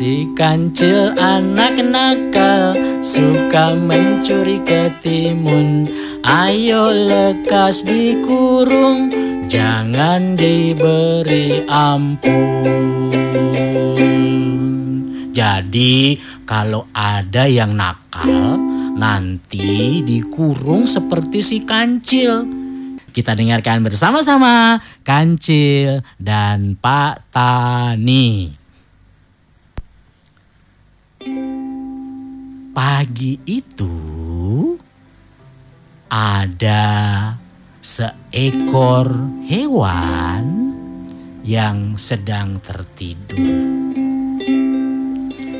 Si kancil anak nakal Suka mencuri ketimun Ayo lekas dikurung Jangan diberi ampun. Jadi kalau ada yang nakal Nanti dikurung seperti si kancil. Kita dengarkan bersama-sama Kancil dan Pak Tani. Pagi itu ada seekor hewan yang sedang tertidur.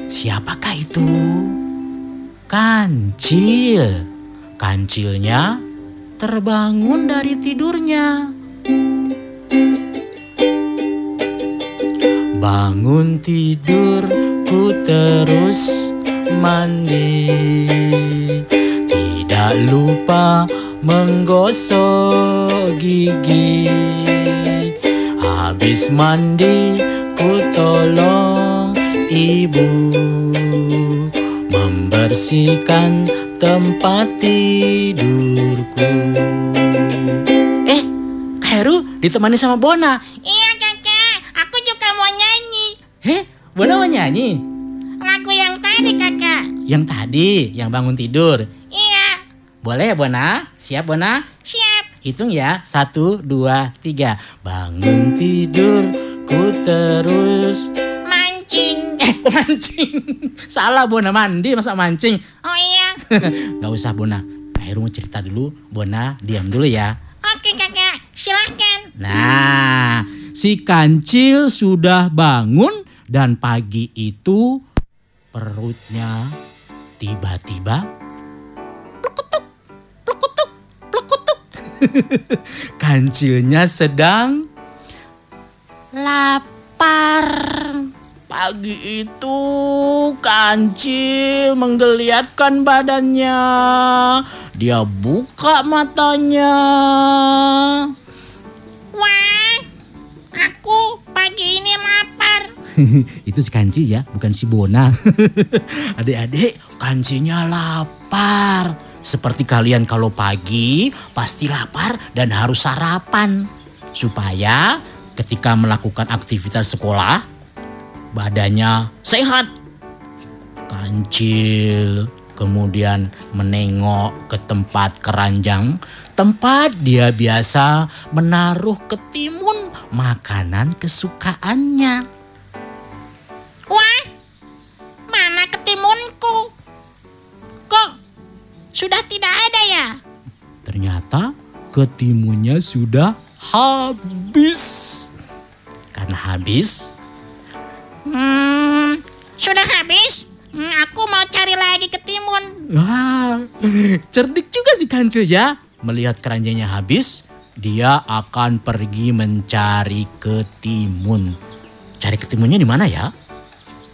Siapakah itu? Kancil. Kancilnya terbangun dari tidurnya. Bangun tidur ku terus mandi Tidak lupa menggosok gigi Habis mandi ku tolong ibu Membersihkan tempat tidurku. Eh, Heru ditemani sama Bona. Iya kakak, aku juga mau nyanyi. Heh, Bona mau nyanyi? Tadi kakak. Yang tadi, yang bangun tidur. Iya. Boleh ya Bona? Siap Bona? Siap. Hitung ya, satu, dua, tiga. Bangun tidur, ku terus mancing. Eh, mancing. Salah Bona mandi, masa mancing. Oh iya. Gak usah Bona. Kak Heru mau cerita dulu. Bona diam dulu ya. Oke kakak, silahkan. Nah, si kancil sudah bangun dan pagi itu perutnya tiba-tiba plekutuk, plekutuk, plekutuk. Kancilnya sedang lapar. Pagi itu kancil menggeliatkan badannya. Dia buka matanya. Wah, aku pagi ini lapar. itu si kancil ya, bukan si Bona. Adik-adik, kancilnya lapar. Seperti kalian kalau pagi pasti lapar dan harus sarapan. Supaya ketika melakukan aktivitas sekolah, badannya sehat. Kancil kemudian menengok ke tempat keranjang, tempat dia biasa menaruh ketimun makanan kesukaannya. Ketimunnya sudah habis. Karena habis, Hmm, sudah habis? Hmm, aku mau cari lagi ketimun. wah, cerdik juga si kancil ya. Melihat keranjangnya habis, dia akan pergi mencari ketimun. Cari ketimunnya di mana ya?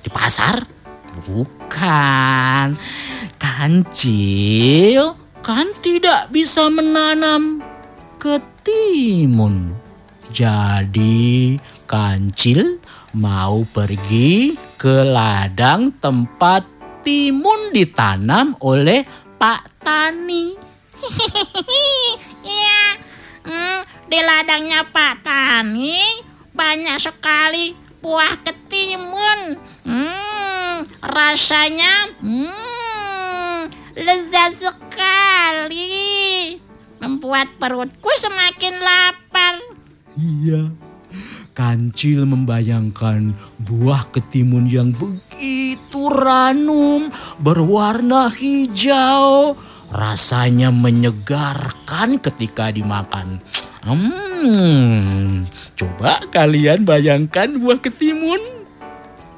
Di pasar? Bukan. Kancil kan tidak bisa menanam ketimun. Jadi kancil mau pergi ke ladang tempat timun ditanam oleh Pak Tani. Iya, hmm, di ladangnya Pak Tani banyak sekali buah ketimun. Hmm, rasanya hmm, lezat sekali. Membuat perutku semakin lapar. Iya. Kancil membayangkan buah ketimun yang begitu ranum, berwarna hijau. Rasanya menyegarkan ketika dimakan. Hmm, coba kalian bayangkan buah ketimun.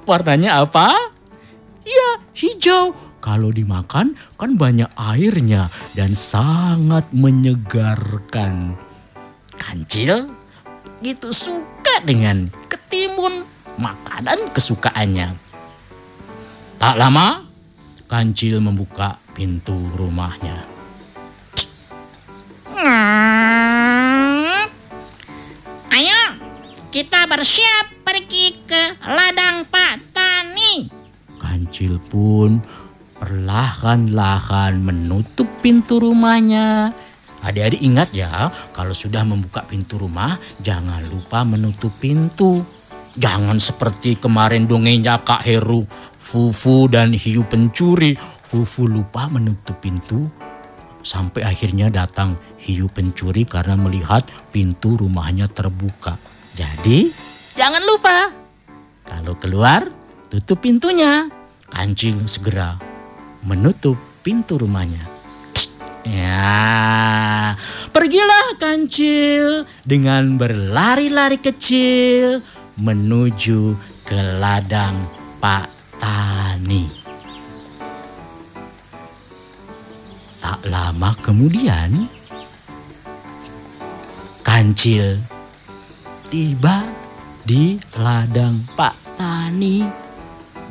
Warnanya apa? Ya, hijau. Kalau dimakan kan banyak airnya dan sangat menyegarkan. Kancil gitu suka dengan ketimun makanan kesukaannya. Tak lama, Kancil membuka pintu rumahnya. Hmm. Ayo, kita bersiap pergi ke ladang Pak Tani. pun perlahan-lahan menutup pintu rumahnya. Adik-adik ingat ya, kalau sudah membuka pintu rumah, jangan lupa menutup pintu. Jangan seperti kemarin dongengnya Kak Heru, Fufu dan Hiu pencuri. Fufu lupa menutup pintu, sampai akhirnya datang Hiu pencuri karena melihat pintu rumahnya terbuka. Jadi, jangan lupa. Kalau keluar, tutup pintunya. Kancil segera menutup pintu rumahnya. Ya, pergilah kancil dengan berlari-lari kecil menuju ke ladang Pak Tani. Tak lama kemudian, kancil tiba di ladang Pak Tani.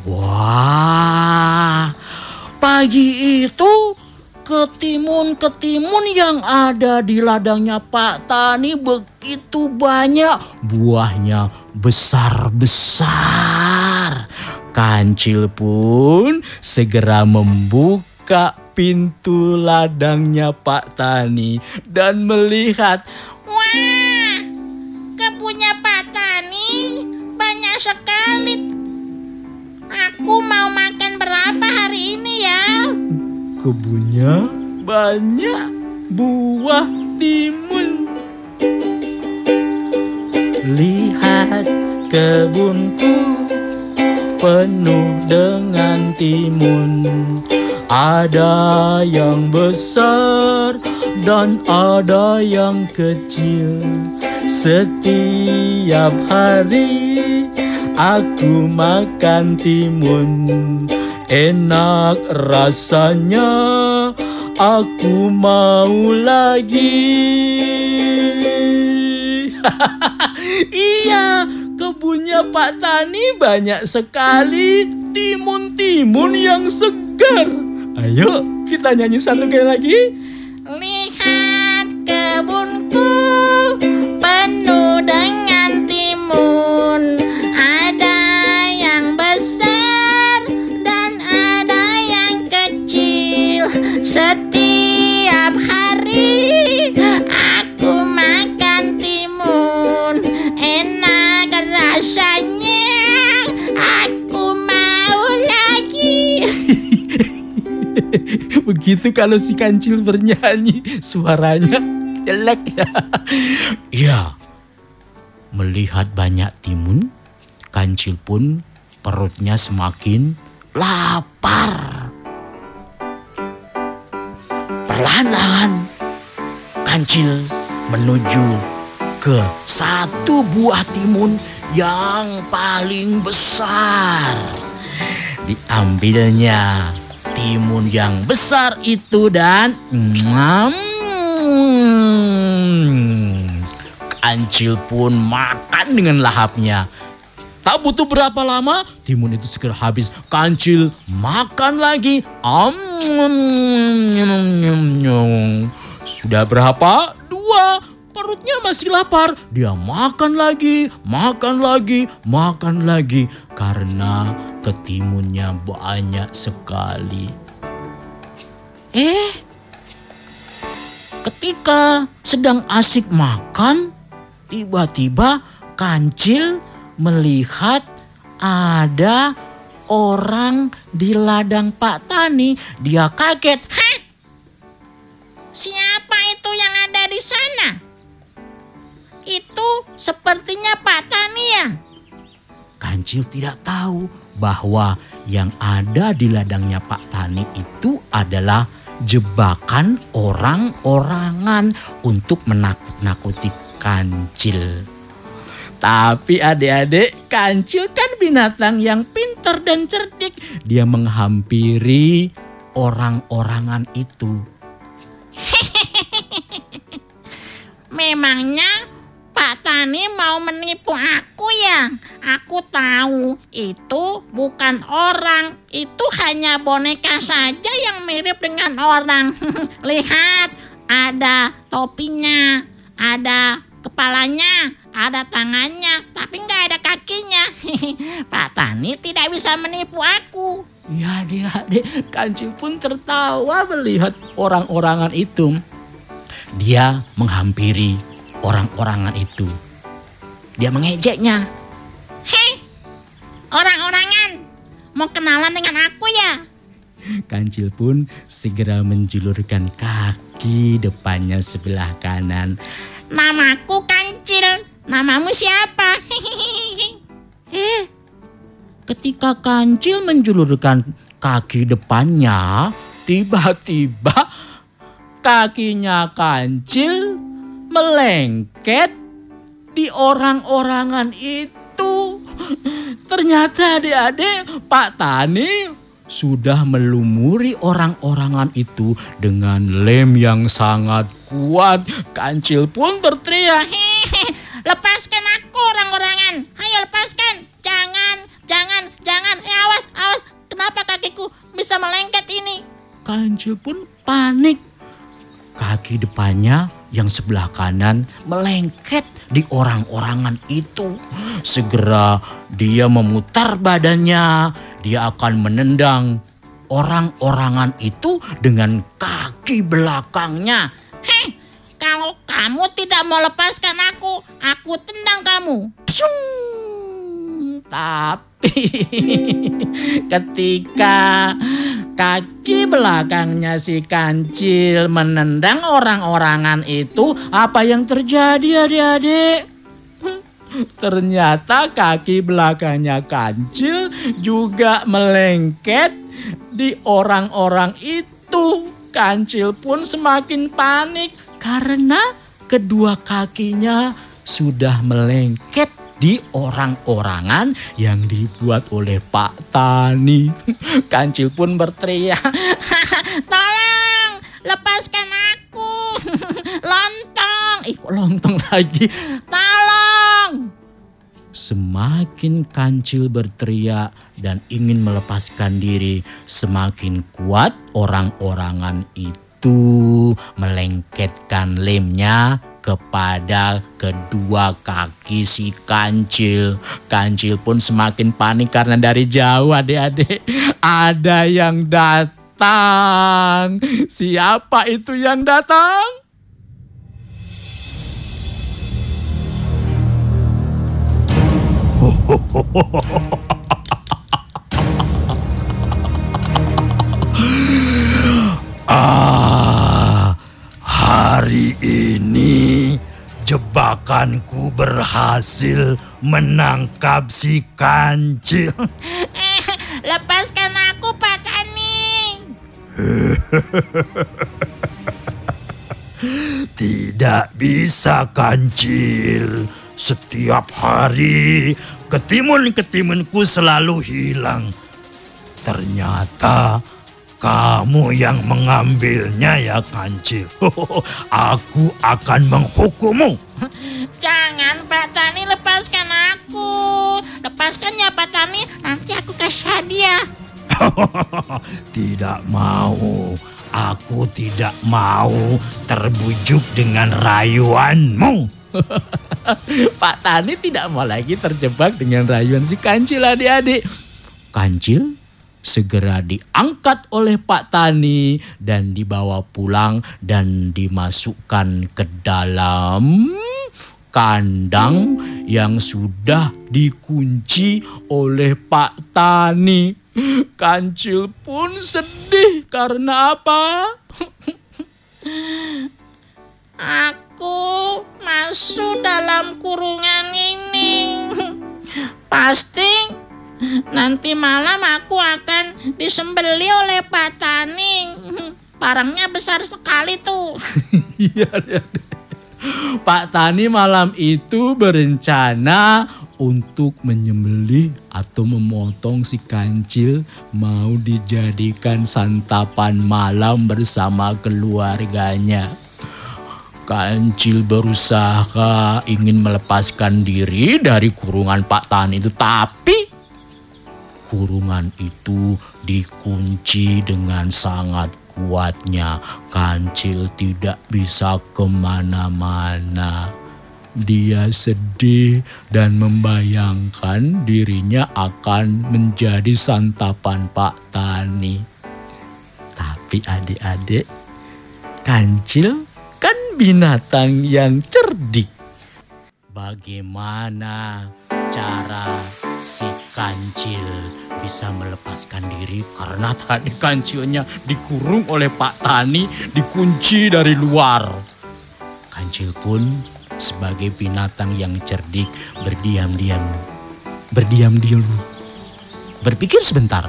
Wah, pagi itu ketimun-ketimun yang ada di ladangnya Pak Tani begitu banyak. Buahnya besar-besar. Kancil pun segera membuka pintu ladangnya Pak Tani dan melihat Wah, kebunnya Pak Tani banyak sekali. Aku mau makan berapa hari ini ya? kebunnya banyak buah timun. Lihat kebunku penuh dengan timun. Ada yang besar dan ada yang kecil. Setiap hari aku makan timun. Enak rasanya, aku mau lagi. iya, kebunnya Pak Tani banyak sekali timun-timun yang segar. Ayo, kita nyanyi satu kali lagi. Lihat kebunku penuh dengan timun. Begitu kalau si kancil bernyanyi, suaranya jelek ya. Iya. Melihat banyak timun, kancil pun perutnya semakin lapar. Perlahan-lahan kancil menuju ke satu buah timun yang paling besar. Diambilnya timun yang besar itu dan mm, kancil pun makan dengan lahapnya. Tak butuh berapa lama, timun itu segera habis. Kancil makan lagi. Am, Sudah berapa? Dua. Perutnya masih lapar. Dia makan lagi, makan lagi, makan lagi. Karena ketimunnya banyak sekali. Eh, ketika sedang asik makan, tiba-tiba kancil melihat ada orang di ladang Pak Tani. Dia kaget. Hah? Siapa itu yang ada di sana? Sepertinya Pak Tani ya? Kancil tidak tahu bahwa yang ada di ladangnya Pak Tani itu adalah jebakan orang-orangan untuk menakut-nakuti Kancil. Tapi adik-adik, Kancil kan binatang yang pintar dan cerdik. Dia menghampiri orang-orangan itu. Memangnya Pak Tani mau menipu aku ya? Aku tahu itu bukan orang. Itu hanya boneka saja yang mirip dengan orang. Lihat, ada topinya, ada kepalanya, ada tangannya, tapi nggak ada kakinya. Pak Tani tidak bisa menipu aku. Ya adik-adik, kancil pun tertawa melihat orang-orangan itu. Dia menghampiri orang-orangan itu. Dia mengejeknya. Hei, orang-orangan, mau kenalan dengan aku ya? Kancil pun segera menjulurkan kaki depannya sebelah kanan. Namaku Kancil, namamu siapa? eh, ketika Kancil menjulurkan kaki depannya, tiba-tiba kakinya Kancil melengket di orang-orangan itu. Ternyata adik-adik Pak Tani sudah melumuri orang-orangan itu dengan lem yang sangat kuat. Kancil pun berteriak, lepaskan aku orang-orangan, ayo lepaskan, jangan, jangan, jangan, eh awas, awas, kenapa kakiku bisa melengket ini? Kancil pun panik. Kaki depannya yang sebelah kanan melengket di orang-orangan itu. Segera dia memutar badannya, dia akan menendang orang-orangan itu dengan kaki belakangnya. Hei, kalau kamu tidak mau lepaskan aku, aku tendang kamu. Pshung. Tapi ketika kaki belakangnya si kancil menendang orang-orangan itu, apa yang terjadi adik-adik? Ternyata kaki belakangnya kancil juga melengket di orang-orang itu. Kancil pun semakin panik karena kedua kakinya sudah melengket di orang-orangan yang dibuat oleh Pak Tani. Kancil pun berteriak, Tolong, lepaskan aku. lontong. Eh kok lontong lagi? Tolong. Semakin kancil berteriak dan ingin melepaskan diri, semakin kuat orang-orangan itu melengketkan lemnya kepada kedua kaki si kancil. Kancil pun semakin panik karena dari jauh adik-adik ada yang datang. Siapa itu yang datang? ah, jebakanku berhasil menangkap si kancil. Lepaskan aku, Pak Tani. Tidak bisa kancil. Setiap hari ketimun-ketimunku selalu hilang. Ternyata kamu yang mengambilnya ya kancil. Aku akan menghukummu. Jangan, Pak Tani, lepaskan aku. Lepaskan ya, Pak Tani. Nanti aku kasih hadiah. tidak mau. Aku tidak mau terbujuk dengan rayuanmu. Pak Tani tidak mau lagi terjebak dengan rayuan si kancil adik-adik. Kancil segera diangkat oleh Pak Tani dan dibawa pulang dan dimasukkan ke dalam kandang yang sudah dikunci oleh Pak Tani. Kancil pun sedih karena apa? Aku masuk dalam kurungan ini. Pasti nanti malam aku akan disembeli oleh Pak Tani. Parangnya besar sekali tuh. Iya, Pak Tani malam itu berencana untuk menyembelih atau memotong si kancil mau dijadikan santapan malam bersama keluarganya. Kancil berusaha ingin melepaskan diri dari kurungan Pak Tani itu, tapi kurungan itu dikunci dengan sangat kuatnya. Kancil tidak bisa ke mana-mana. Dia sedih dan membayangkan dirinya akan menjadi santapan Pak Tani. Tapi adik-adik, kancil kan binatang yang cerdik. Bagaimana cara si kancil bisa melepaskan diri karena tadi kancilnya dikurung oleh Pak Tani, dikunci dari luar. Kancil pun sebagai binatang yang cerdik berdiam-diam. Berdiam dulu. Berpikir sebentar.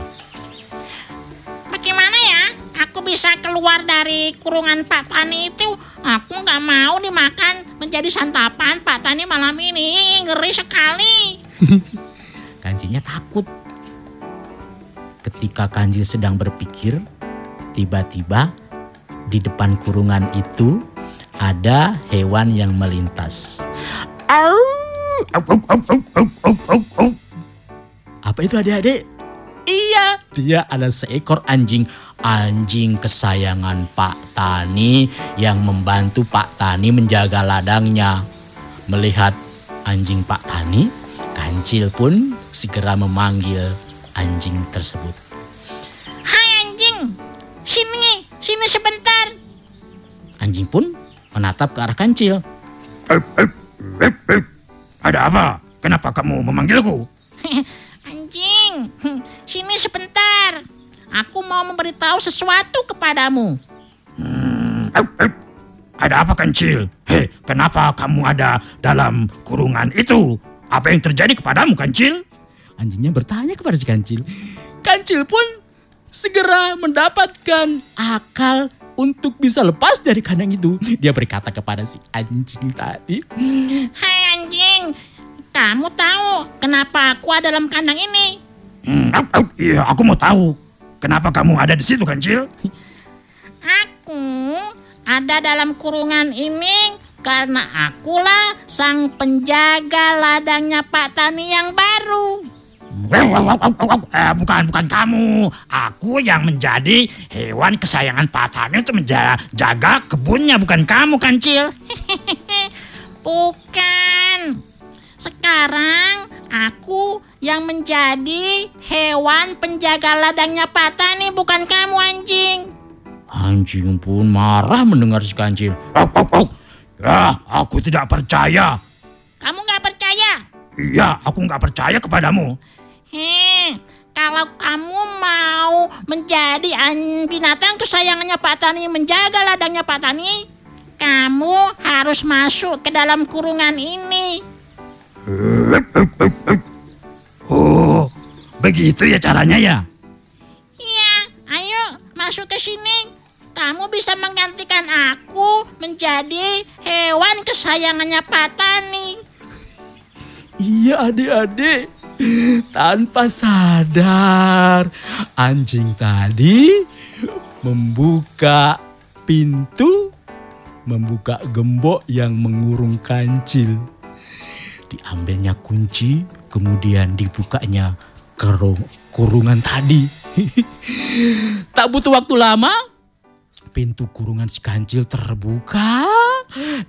Bagaimana ya? Aku bisa keluar dari kurungan Pak Tani itu. Aku nggak mau dimakan menjadi santapan Pak Tani malam ini. Ngeri sekali. Kancilnya takut. Ketika Kancil sedang berpikir, tiba-tiba di depan kurungan itu ada hewan yang melintas. Au! Au, au, au, au, au, au, au, au. Apa itu adik-adik? Iya, dia ada seekor anjing. Anjing kesayangan Pak Tani yang membantu Pak Tani menjaga ladangnya. Melihat anjing Pak Tani, Kancil pun segera memanggil anjing tersebut. Hai anjing, sini, sini sebentar. Anjing pun menatap ke arah Kancil. Eh, eh, eh, eh. Ada apa? Kenapa kamu memanggilku? Anjing, sini sebentar. Aku mau memberitahu sesuatu kepadamu. Hmm, eh, eh. Ada apa kancil? Hei, kenapa kamu ada dalam kurungan itu? Apa yang terjadi kepadamu kancil? Anjingnya bertanya kepada si Kancil. Kancil pun segera mendapatkan akal untuk bisa lepas dari kandang itu. Dia berkata kepada si anjing tadi. Hai anjing, kamu tahu kenapa aku ada dalam kandang ini? Hmm, au, iya, aku mau tahu. Kenapa kamu ada di situ kancil? Aku ada dalam kurungan ini karena akulah sang penjaga ladangnya Pak Tani yang baru. Eh, bukan, bukan kamu. Aku yang menjadi hewan kesayangan Pak Tani untuk menjaga kebunnya, bukan kamu, Kancil. Bukan. Sekarang aku yang menjadi hewan penjaga ladangnya Pak Tani bukan kamu anjing. Anjing pun marah mendengar si Kancil. Ya, aku tidak percaya. Kamu nggak percaya? Iya, aku nggak percaya kepadamu. Heh, kalau kamu mau menjadi an- binatang kesayangannya Pak Tani, menjaga ladangnya Pak Tani, kamu harus masuk ke dalam kurungan ini. Oh, begitu ya caranya ya? Iya, ayo masuk ke sini. Kamu bisa menggantikan aku menjadi hewan kesayangannya Pak Tani. Iya adik-adik. Tanpa sadar, anjing tadi membuka pintu, membuka gembok yang mengurung kancil. Diambilnya kunci, kemudian dibukanya kerung- kurungan tadi. tak butuh waktu lama, pintu kurungan si kancil terbuka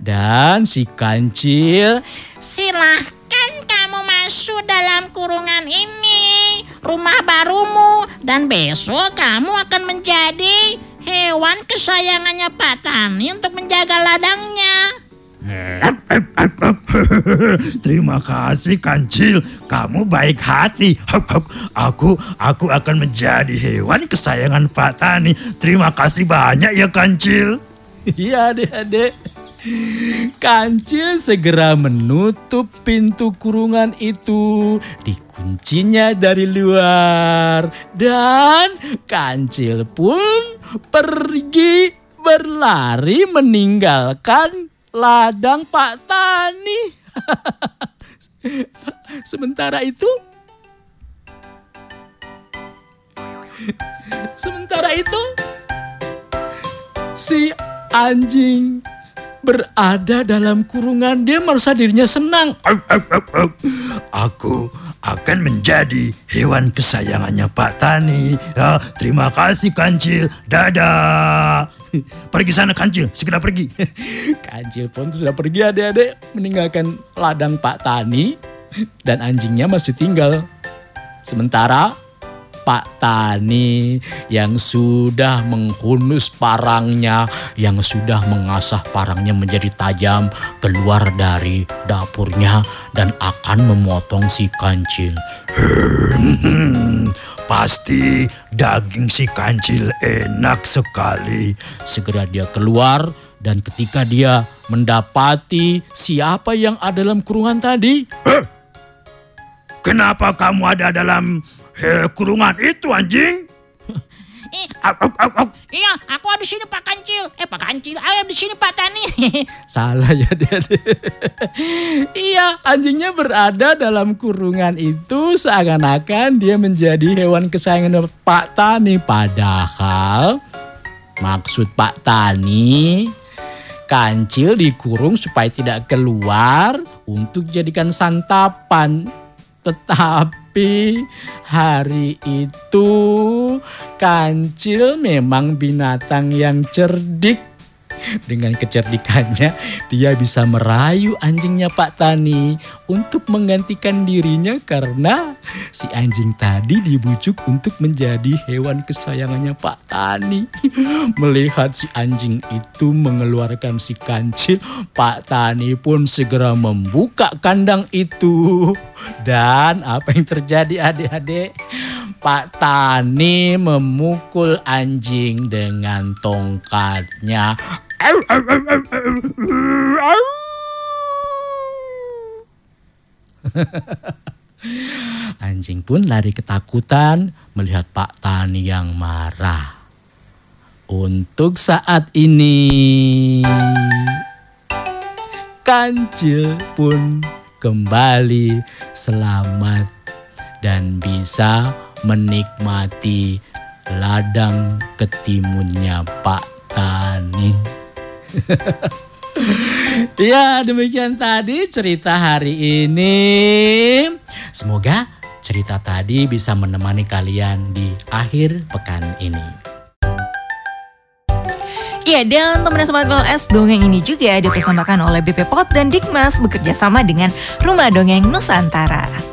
dan si kancil Silahkan masuk dalam kurungan ini, rumah barumu, dan besok kamu akan menjadi hewan kesayangannya Pak Tani untuk menjaga ladangnya. Terima kasih Kancil, kamu baik hati. Aku aku akan menjadi hewan kesayangan Pak Tani. Terima kasih banyak ya Kancil. Iya adik-adik. Kancil segera menutup pintu kurungan itu. Dikuncinya dari luar. Dan kancil pun pergi berlari meninggalkan ladang Pak Tani. Sementara itu, sementara itu, si anjing berada dalam kurungan dia merasa dirinya senang. Aku akan menjadi hewan kesayangannya Pak Tani. Ya, terima kasih Kancil. Dadah. Pergi sana Kancil, segera pergi. Kancil pun sudah pergi adik-adik meninggalkan ladang Pak Tani dan anjingnya masih tinggal. Sementara Pak Tani yang sudah menghunus parangnya, yang sudah mengasah parangnya menjadi tajam, keluar dari dapurnya dan akan memotong si kancil. Hmm, pasti daging si Kancil enak sekali. Segera dia keluar dan ketika dia mendapati siapa yang ada dalam kurungan tadi, Kenapa kamu ada dalam eh, kurungan itu anjing? Eh, iya, aku ada di sini Pak Kancil. Eh, Pak Kancil, ayo di sini Pak Tani. Salah ya dia. iya, anjingnya berada dalam kurungan itu seakan-akan dia menjadi hewan kesayangan Pak Tani. Padahal maksud Pak Tani kancil dikurung supaya tidak keluar untuk jadikan santapan. Tetapi hari itu kancil memang binatang yang cerdik. Dengan kecerdikannya, dia bisa merayu anjingnya Pak Tani untuk menggantikan dirinya karena si anjing tadi dibujuk untuk menjadi hewan kesayangannya Pak Tani. Melihat si anjing itu mengeluarkan si kancil, Pak Tani pun segera membuka kandang itu. Dan apa yang terjadi adik-adik? Pak Tani memukul anjing dengan tongkatnya. Anjing pun lari ketakutan melihat Pak Tani yang marah. Untuk saat ini, kancil pun kembali selamat dan bisa menikmati ladang ketimunnya Pak Tani. ya demikian tadi cerita hari ini. Semoga cerita tadi bisa menemani kalian di akhir pekan ini. Ya, dan teman Sobat PLS, dongeng ini juga dipersembahkan oleh BP Pot dan Dikmas bekerja sama dengan Rumah Dongeng Nusantara.